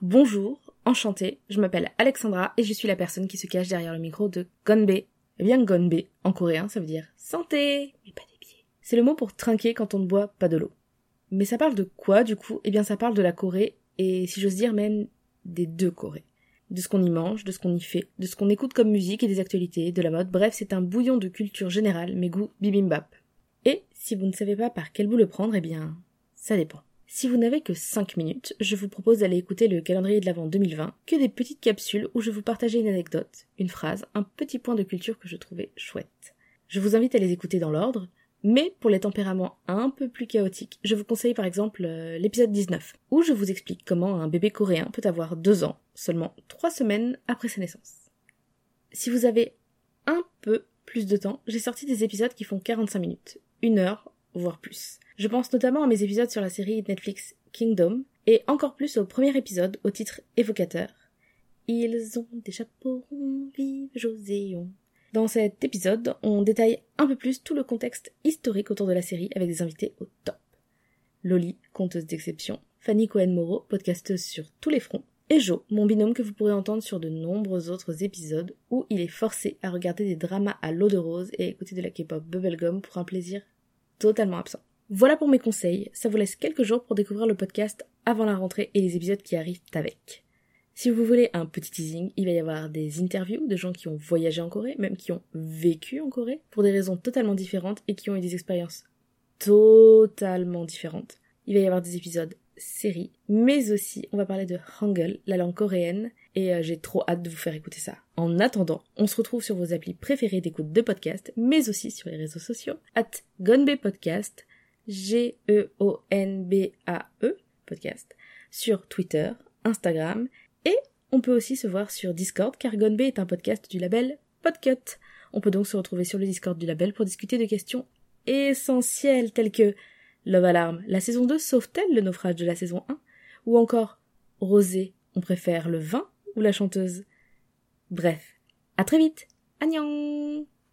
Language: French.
Bonjour, enchantée, je m'appelle Alexandra et je suis la personne qui se cache derrière le micro de Gonbe. Eh bien Gonbe, en coréen, ça veut dire santé, mais pas des pieds. C'est le mot pour trinquer quand on ne boit pas de l'eau. Mais ça parle de quoi du coup? Eh bien ça parle de la Corée et si j'ose dire même des deux Corées. De ce qu'on y mange, de ce qu'on y fait, de ce qu'on écoute comme musique et des actualités, de la mode, bref c'est un bouillon de culture générale, mais goût bibimbap. Et si vous ne savez pas par quel bout le prendre, eh bien ça dépend. Si vous n'avez que 5 minutes, je vous propose d'aller écouter le calendrier de l'Avent 2020, que des petites capsules où je vous partageais une anecdote, une phrase, un petit point de culture que je trouvais chouette. Je vous invite à les écouter dans l'ordre, mais pour les tempéraments un peu plus chaotiques, je vous conseille par exemple euh, l'épisode 19, où je vous explique comment un bébé coréen peut avoir 2 ans, seulement 3 semaines après sa naissance. Si vous avez un peu plus de temps, j'ai sorti des épisodes qui font 45 minutes, une heure, voire plus. Je pense notamment à mes épisodes sur la série Netflix Kingdom, et encore plus au premier épisode au titre évocateur. Ils ont des chapeaux ronds, vive Joséon. Dans cet épisode, on détaille un peu plus tout le contexte historique autour de la série avec des invités au top. Loli, conteuse d'exception, Fanny Cohen-Moreau, podcasteuse sur tous les fronts, et Joe, mon binôme que vous pourrez entendre sur de nombreux autres épisodes où il est forcé à regarder des dramas à l'eau de rose et écouter de la K-pop bubblegum pour un plaisir totalement absent. Voilà pour mes conseils, ça vous laisse quelques jours pour découvrir le podcast avant la rentrée et les épisodes qui arrivent avec. Si vous voulez un petit teasing, il va y avoir des interviews de gens qui ont voyagé en Corée, même qui ont vécu en Corée, pour des raisons totalement différentes et qui ont eu des expériences totalement différentes. Il va y avoir des épisodes séries, mais aussi on va parler de Hangul, la langue coréenne, et euh, j'ai trop hâte de vous faire écouter ça. En attendant, on se retrouve sur vos applis préférés d'écoute de podcast, mais aussi sur les réseaux sociaux, at Podcast, G-E-O-N-B-A-E, podcast, sur Twitter, Instagram, et on peut aussi se voir sur Discord, car Gonbe est un podcast du label Podcut. On peut donc se retrouver sur le Discord du label pour discuter de questions essentielles telles que Love Alarm, la saison 2 sauve-t-elle le naufrage de la saison 1 Ou encore Rosé, on préfère le vin ou la chanteuse? Bref, à très vite. Annyeong